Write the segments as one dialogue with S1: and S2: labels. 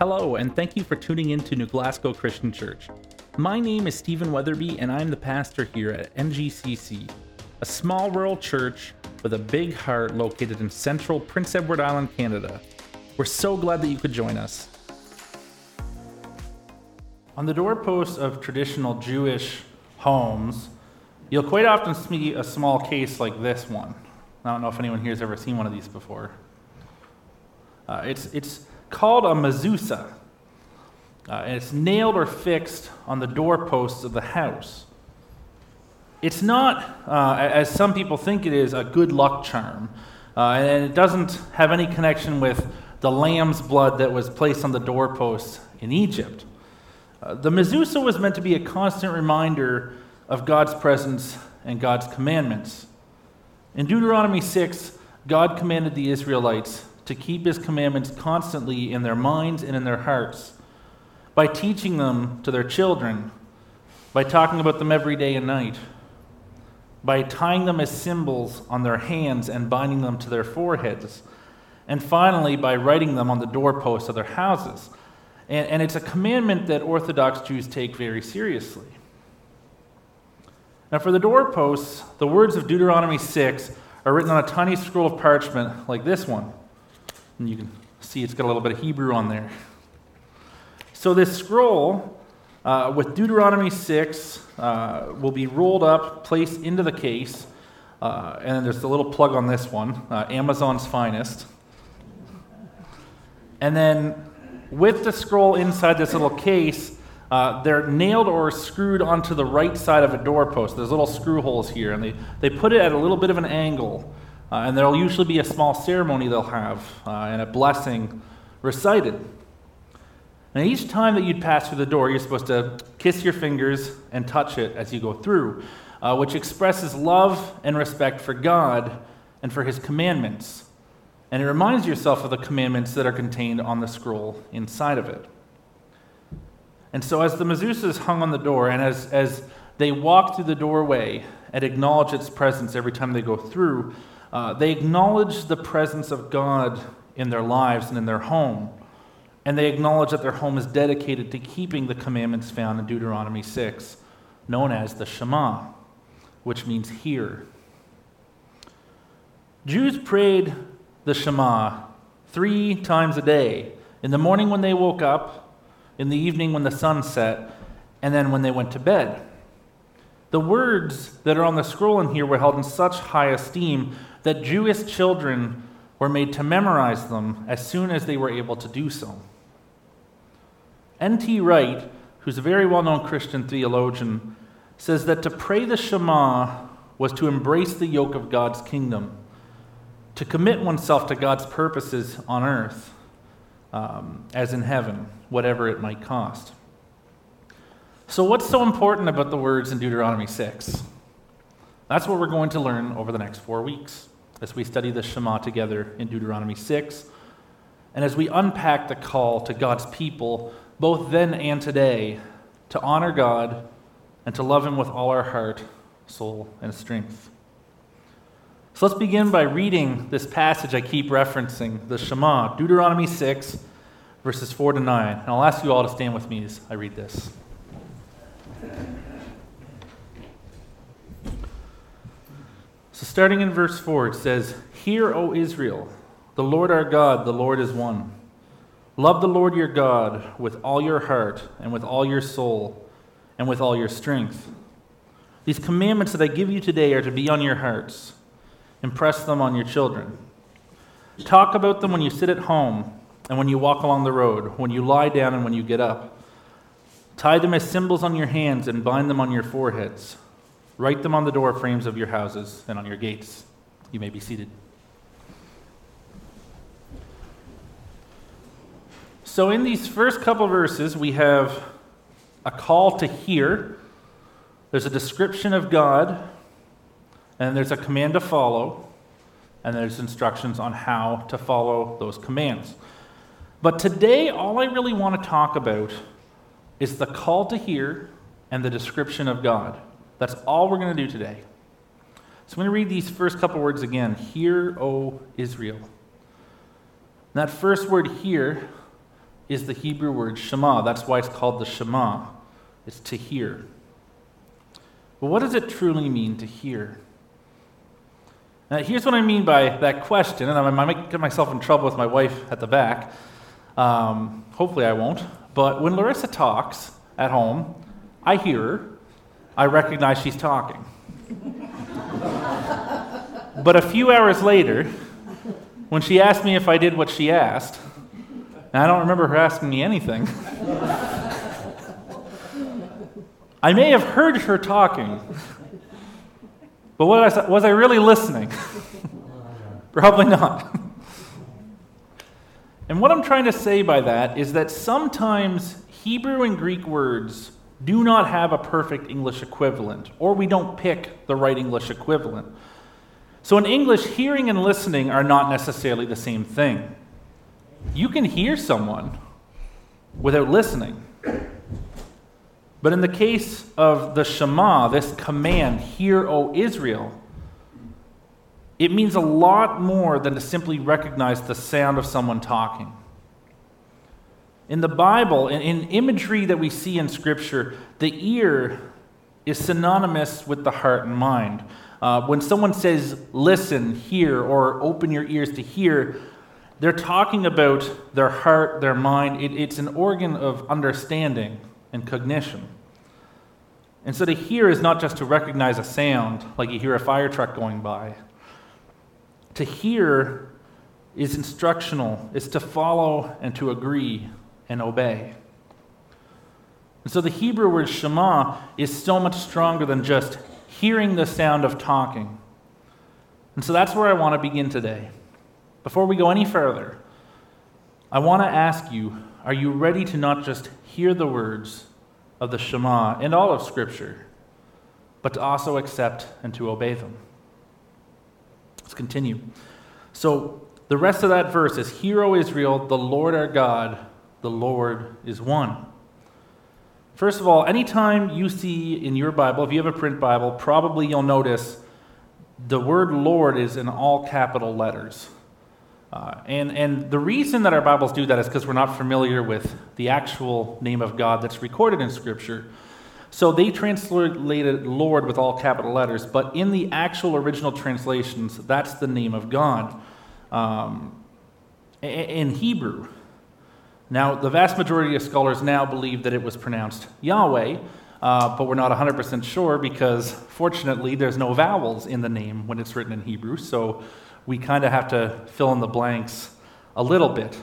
S1: Hello, and thank you for tuning in to New Glasgow Christian Church. My name is Stephen Weatherby, and I'm the pastor here at NGCC, a small rural church with a big heart located in central Prince Edward Island, Canada. We're so glad that you could join us. On the doorposts of traditional Jewish homes, you'll quite often see a small case like this one. I don't know if anyone here has ever seen one of these before. Uh, it's, it's called a mezuzah, uh, and it's nailed or fixed on the doorposts of the house. It's not, uh, as some people think it is, a good luck charm, uh, and it doesn't have any connection with the lamb's blood that was placed on the doorposts in Egypt. Uh, the mezuzah was meant to be a constant reminder of God's presence and God's commandments. In Deuteronomy 6, God commanded the Israelites to keep his commandments constantly in their minds and in their hearts by teaching them to their children, by talking about them every day and night, by tying them as symbols on their hands and binding them to their foreheads, and finally by writing them on the doorposts of their houses. And, and it's a commandment that Orthodox Jews take very seriously. Now, for the doorposts, the words of Deuteronomy 6 are written on a tiny scroll of parchment like this one. And you can see it's got a little bit of Hebrew on there. So, this scroll uh, with Deuteronomy 6 uh, will be rolled up, placed into the case. Uh, and then there's a little plug on this one uh, Amazon's finest. And then, with the scroll inside this little case, uh, they're nailed or screwed onto the right side of a doorpost. There's little screw holes here, and they, they put it at a little bit of an angle. Uh, and there'll usually be a small ceremony they'll have uh, and a blessing recited. And each time that you'd pass through the door, you're supposed to kiss your fingers and touch it as you go through, uh, which expresses love and respect for God and for His commandments. And it reminds yourself of the commandments that are contained on the scroll inside of it. And so, as the mezuzah is hung on the door, and as, as they walk through the doorway and acknowledge its presence every time they go through, uh, they acknowledge the presence of God in their lives and in their home. And they acknowledge that their home is dedicated to keeping the commandments found in Deuteronomy 6, known as the Shema, which means hear. Jews prayed the Shema three times a day in the morning when they woke up, in the evening when the sun set, and then when they went to bed. The words that are on the scroll in here were held in such high esteem that Jewish children were made to memorize them as soon as they were able to do so. N.T. Wright, who's a very well known Christian theologian, says that to pray the Shema was to embrace the yoke of God's kingdom, to commit oneself to God's purposes on earth, um, as in heaven, whatever it might cost. So, what's so important about the words in Deuteronomy 6? That's what we're going to learn over the next four weeks as we study the Shema together in Deuteronomy 6, and as we unpack the call to God's people, both then and today, to honor God and to love Him with all our heart, soul, and strength. So let's begin by reading this passage I keep referencing, the Shema, Deuteronomy 6, verses 4 to 9. And I'll ask you all to stand with me as I read this. So, starting in verse 4, it says, Hear, O Israel, the Lord our God, the Lord is one. Love the Lord your God with all your heart, and with all your soul, and with all your strength. These commandments that I give you today are to be on your hearts. Impress them on your children. Talk about them when you sit at home and when you walk along the road, when you lie down and when you get up. Tie them as symbols on your hands and bind them on your foreheads. Write them on the door frames of your houses and on your gates. You may be seated. So, in these first couple verses, we have a call to hear, there's a description of God, and there's a command to follow, and there's instructions on how to follow those commands. But today, all I really want to talk about is the call to hear and the description of God. That's all we're going to do today. So I'm going to read these first couple words again. Hear, O Israel. that first word here is the Hebrew word Shema. That's why it's called the Shema. It's to hear. But what does it truly mean to hear? Now, here's what I mean by that question, and I might get myself in trouble with my wife at the back. Um, hopefully, I won't. But when Larissa talks at home, I hear her. I recognize she's talking. but a few hours later, when she asked me if I did what she asked, and I don't remember her asking me anything. I may have heard her talking, but I, was I really listening? Probably not. and what I'm trying to say by that is that sometimes Hebrew and Greek words do not have a perfect English equivalent, or we don't pick the right English equivalent. So in English, hearing and listening are not necessarily the same thing. You can hear someone without listening. But in the case of the Shema, this command, Hear, O Israel, it means a lot more than to simply recognize the sound of someone talking. In the Bible, in, in imagery that we see in Scripture, the ear is synonymous with the heart and mind. Uh, when someone says, listen, hear, or open your ears to hear, they're talking about their heart, their mind. It, it's an organ of understanding and cognition. And so to hear is not just to recognize a sound, like you hear a fire truck going by. To hear is instructional, it's to follow and to agree and obey. And so the Hebrew word Shema is so much stronger than just hearing the sound of talking. And so that's where I want to begin today. Before we go any further, I want to ask you are you ready to not just hear the words of the Shema and all of Scripture, but to also accept and to obey them? Let's continue. So, the rest of that verse is Hear, O Israel, the Lord our God, the Lord is one. First of all, anytime you see in your Bible, if you have a print Bible, probably you'll notice the word Lord is in all capital letters. Uh, and, and the reason that our Bibles do that is because we're not familiar with the actual name of God that's recorded in Scripture. So they translated Lord with all capital letters, but in the actual original translations, that's the name of God um, in Hebrew. Now, the vast majority of scholars now believe that it was pronounced Yahweh, uh, but we're not 100% sure because, fortunately, there's no vowels in the name when it's written in Hebrew. So we kind of have to fill in the blanks a little bit.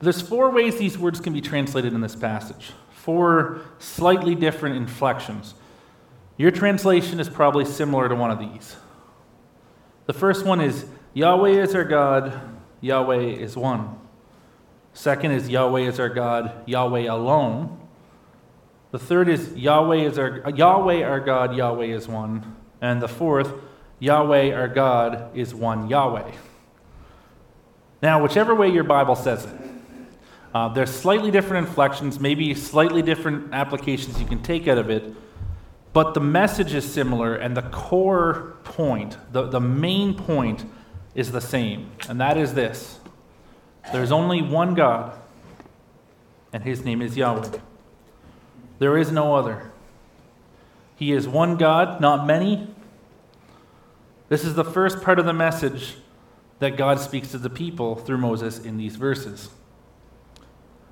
S1: There's four ways these words can be translated in this passage, four slightly different inflections. Your translation is probably similar to one of these. The first one is Yahweh is our God, Yahweh is one. Second is Yahweh is our God, Yahweh alone. The third is Yahweh is our Yahweh our God, Yahweh is one. And the fourth, Yahweh our God is one Yahweh. Now, whichever way your Bible says it, uh, there's slightly different inflections, maybe slightly different applications you can take out of it, but the message is similar, and the core point, the, the main point, is the same, and that is this there's only one God, and his name is Yahweh. There is no other. He is one God, not many, this is the first part of the message that God speaks to the people through Moses in these verses.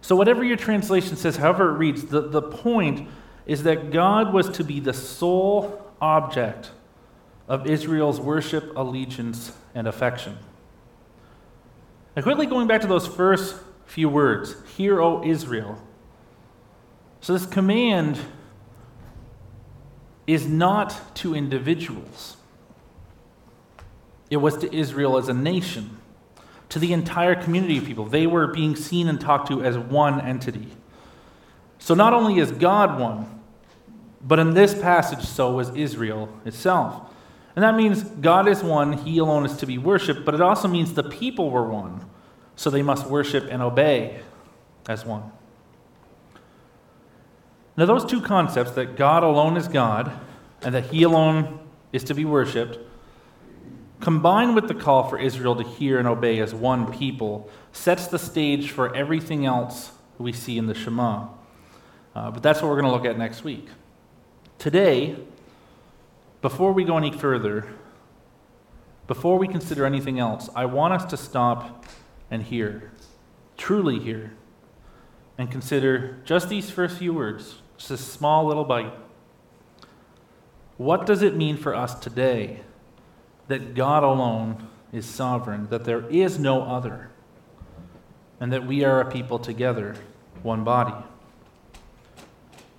S1: So, whatever your translation says, however it reads, the, the point is that God was to be the sole object of Israel's worship, allegiance, and affection. Now, quickly going back to those first few words Hear, O Israel. So, this command is not to individuals. It was to Israel as a nation, to the entire community of people. They were being seen and talked to as one entity. So not only is God one, but in this passage, so is Israel itself. And that means God is one, He alone is to be worshiped, but it also means the people were one, so they must worship and obey as one. Now, those two concepts, that God alone is God and that He alone is to be worshiped, combined with the call for Israel to hear and obey as one people, sets the stage for everything else we see in the Shema. Uh, but that's what we're going to look at next week. Today, before we go any further, before we consider anything else, I want us to stop and hear, truly hear, and consider just these first few words, just a small little bite. What does it mean for us today that God alone is sovereign, that there is no other, and that we are a people together, one body?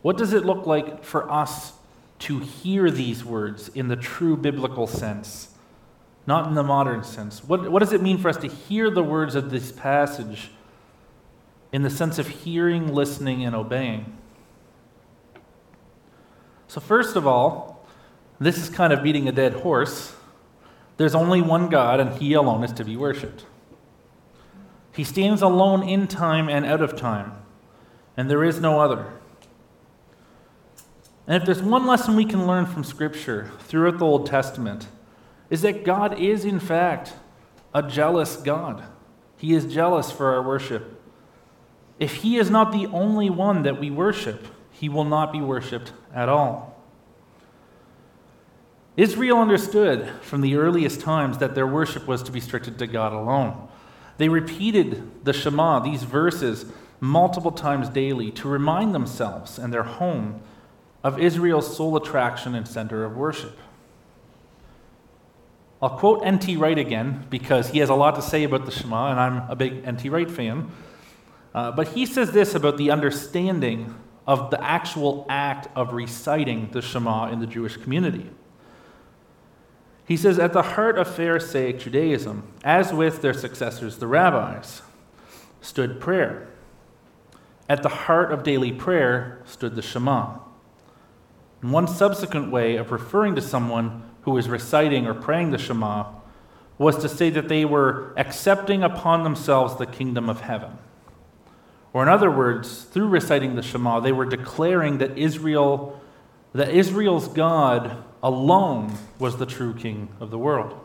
S1: What does it look like for us to hear these words in the true biblical sense, not in the modern sense? What, what does it mean for us to hear the words of this passage in the sense of hearing, listening, and obeying? So, first of all, this is kind of beating a dead horse. There's only one God, and He alone is to be worshiped. He stands alone in time and out of time, and there is no other. And if there's one lesson we can learn from Scripture throughout the Old Testament, is that God is, in fact, a jealous God. He is jealous for our worship. If He is not the only one that we worship, He will not be worshiped at all. Israel understood from the earliest times that their worship was to be restricted to God alone. They repeated the Shema, these verses, multiple times daily to remind themselves and their home of Israel's sole attraction and center of worship. I'll quote N.T. Wright again because he has a lot to say about the Shema, and I'm a big N.T. Wright fan. Uh, but he says this about the understanding of the actual act of reciting the Shema in the Jewish community. He says, At the heart of Pharisaic Judaism, as with their successors, the rabbis, stood prayer. At the heart of daily prayer stood the Shema. And one subsequent way of referring to someone who was reciting or praying the Shema was to say that they were accepting upon themselves the kingdom of heaven. Or in other words, through reciting the Shema, they were declaring that Israel that Israel's God alone was the true king of the world.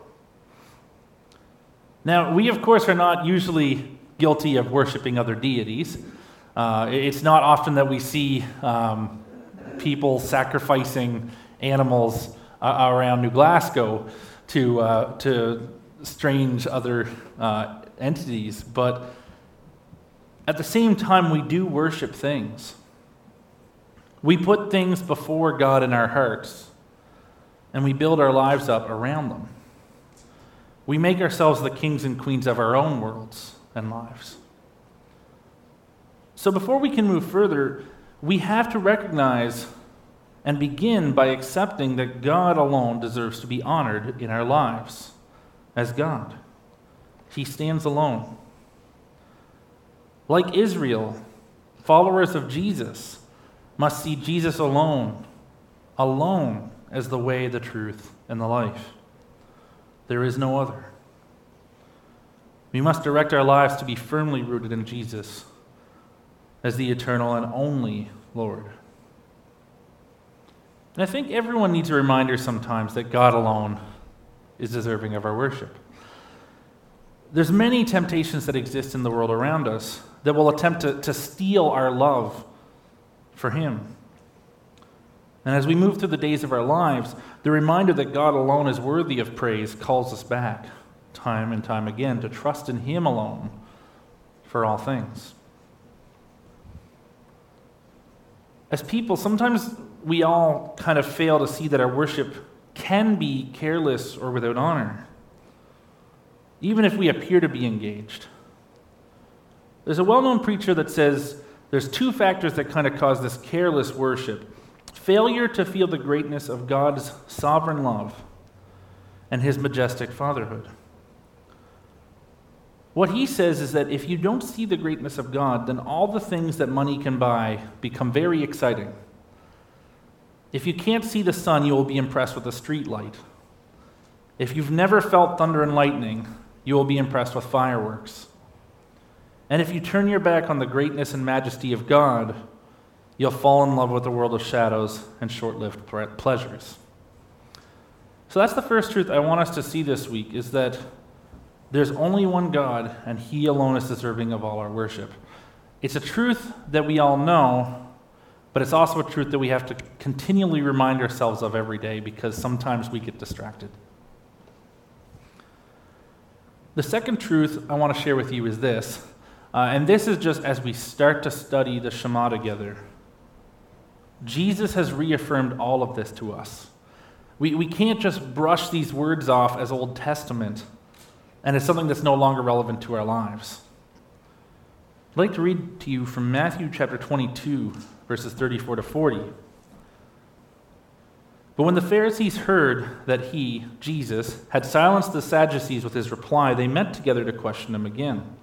S1: Now, we of course are not usually guilty of worshiping other deities. Uh, it's not often that we see um, people sacrificing animals uh, around New Glasgow to, uh, to strange other uh, entities, but at the same time, we do worship things. We put things before God in our hearts, and we build our lives up around them. We make ourselves the kings and queens of our own worlds and lives. So, before we can move further, we have to recognize and begin by accepting that God alone deserves to be honored in our lives as God. He stands alone. Like Israel, followers of Jesus must see Jesus alone, alone as the way, the truth, and the life. There is no other. We must direct our lives to be firmly rooted in Jesus as the eternal and only Lord. And I think everyone needs a reminder sometimes that God alone is deserving of our worship. There's many temptations that exist in the world around us that will attempt to, to steal our love for Him. And as we move through the days of our lives, the reminder that God alone is worthy of praise calls us back time and time again to trust in Him alone for all things. As people, sometimes we all kind of fail to see that our worship can be careless or without honor, even if we appear to be engaged. There's a well known preacher that says there's two factors that kind of cause this careless worship failure to feel the greatness of God's sovereign love and his majestic fatherhood. What he says is that if you don't see the greatness of God, then all the things that money can buy become very exciting. If you can't see the sun, you will be impressed with a street light. If you've never felt thunder and lightning, you will be impressed with fireworks. And if you turn your back on the greatness and majesty of God, you'll fall in love with a world of shadows and short lived pleasures. So that's the first truth I want us to see this week is that there's only one God and he alone is deserving of all our worship. It's a truth that we all know, but it's also a truth that we have to continually remind ourselves of every day because sometimes we get distracted. The second truth I want to share with you is this, uh, and this is just as we start to study the Shema together. Jesus has reaffirmed all of this to us. We, we can't just brush these words off as Old Testament and it's something that's no longer relevant to our lives. I'd like to read to you from Matthew chapter 22, verses 34 to 40. But when the Pharisees heard that he, Jesus, had silenced the Sadducees with his reply, they met together to question him again.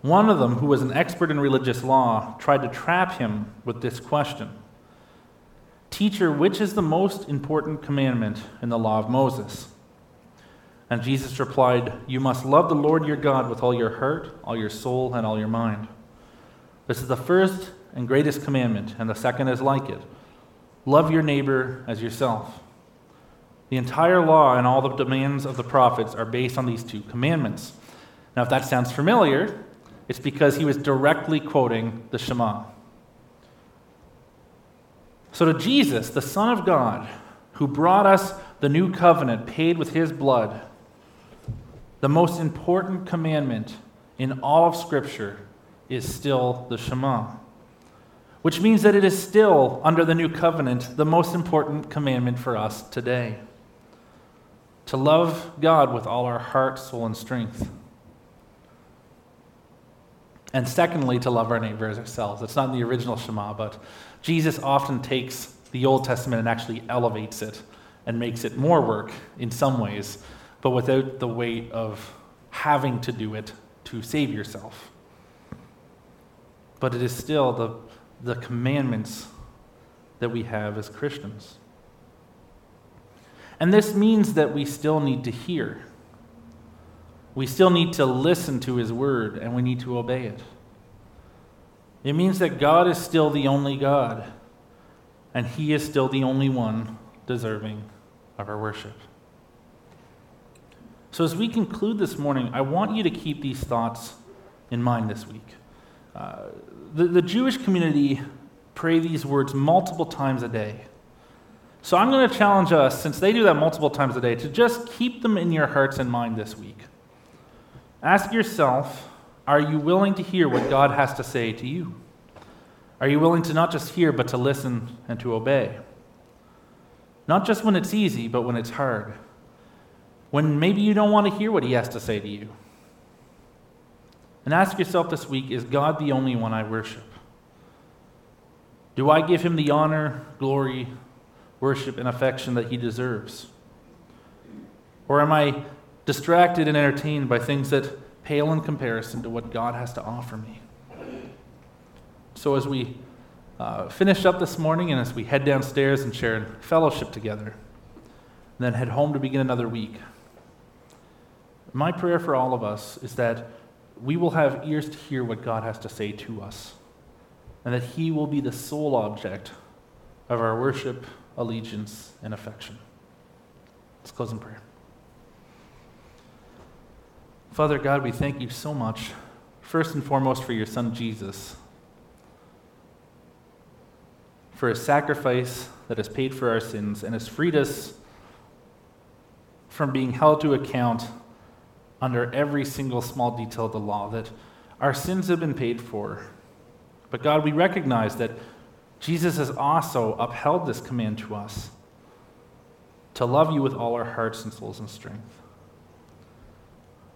S1: One of them, who was an expert in religious law, tried to trap him with this question Teacher, which is the most important commandment in the law of Moses? And Jesus replied, You must love the Lord your God with all your heart, all your soul, and all your mind. This is the first and greatest commandment, and the second is like it love your neighbor as yourself. The entire law and all the demands of the prophets are based on these two commandments. Now, if that sounds familiar, it's because he was directly quoting the Shema. So, to Jesus, the Son of God, who brought us the new covenant paid with his blood, the most important commandment in all of Scripture is still the Shema, which means that it is still, under the new covenant, the most important commandment for us today to love God with all our heart, soul, and strength. And secondly, to love our neighbor as ourselves. It's not in the original Shema, but Jesus often takes the Old Testament and actually elevates it and makes it more work in some ways but without the weight of having to do it to save yourself. But it is still the, the commandments that we have as Christians. And this means that we still need to hear. We still need to listen to His word and we need to obey it. It means that God is still the only God and He is still the only one deserving of our worship. So, as we conclude this morning, I want you to keep these thoughts in mind this week. Uh, the, the Jewish community pray these words multiple times a day. So, I'm going to challenge us, since they do that multiple times a day, to just keep them in your hearts and mind this week. Ask yourself are you willing to hear what God has to say to you? Are you willing to not just hear, but to listen and to obey? Not just when it's easy, but when it's hard when maybe you don't want to hear what he has to say to you. And ask yourself this week is God the only one I worship? Do I give him the honor, glory, worship, and affection that he deserves? Or am I distracted and entertained by things that pale in comparison to what God has to offer me? So, as we uh, finish up this morning and as we head downstairs and share fellowship together, and then head home to begin another week, my prayer for all of us is that we will have ears to hear what God has to say to us, and that He will be the sole object of our worship, allegiance, and affection. Let's close in prayer. Father God, we thank you so much, first and foremost, for your Son Jesus, for his sacrifice that has paid for our sins and has freed us from being held to account under every single small detail of the law, that our sins have been paid for. But God, we recognize that Jesus has also upheld this command to us to love you with all our hearts and souls and strength.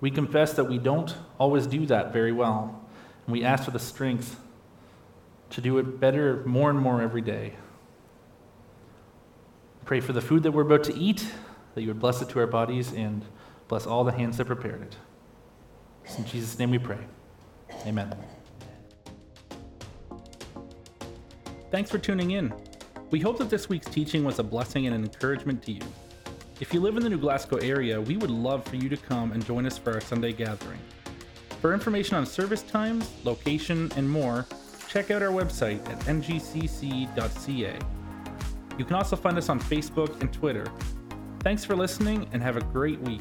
S1: We confess that we don't always do that very well, and we ask for the strength to do it better more and more every day. Pray for the food that we're about to eat, that you would bless it to our bodies and Bless all the hands that prepared it. It's in Jesus' name we pray. Amen. Thanks for tuning in. We hope that this week's teaching was a blessing and an encouragement to you. If you live in the New Glasgow area, we would love for you to come and join us for our Sunday gathering. For information on service times, location, and more, check out our website at ngcc.ca. You can also find us on Facebook and Twitter Thanks for listening and have a great week.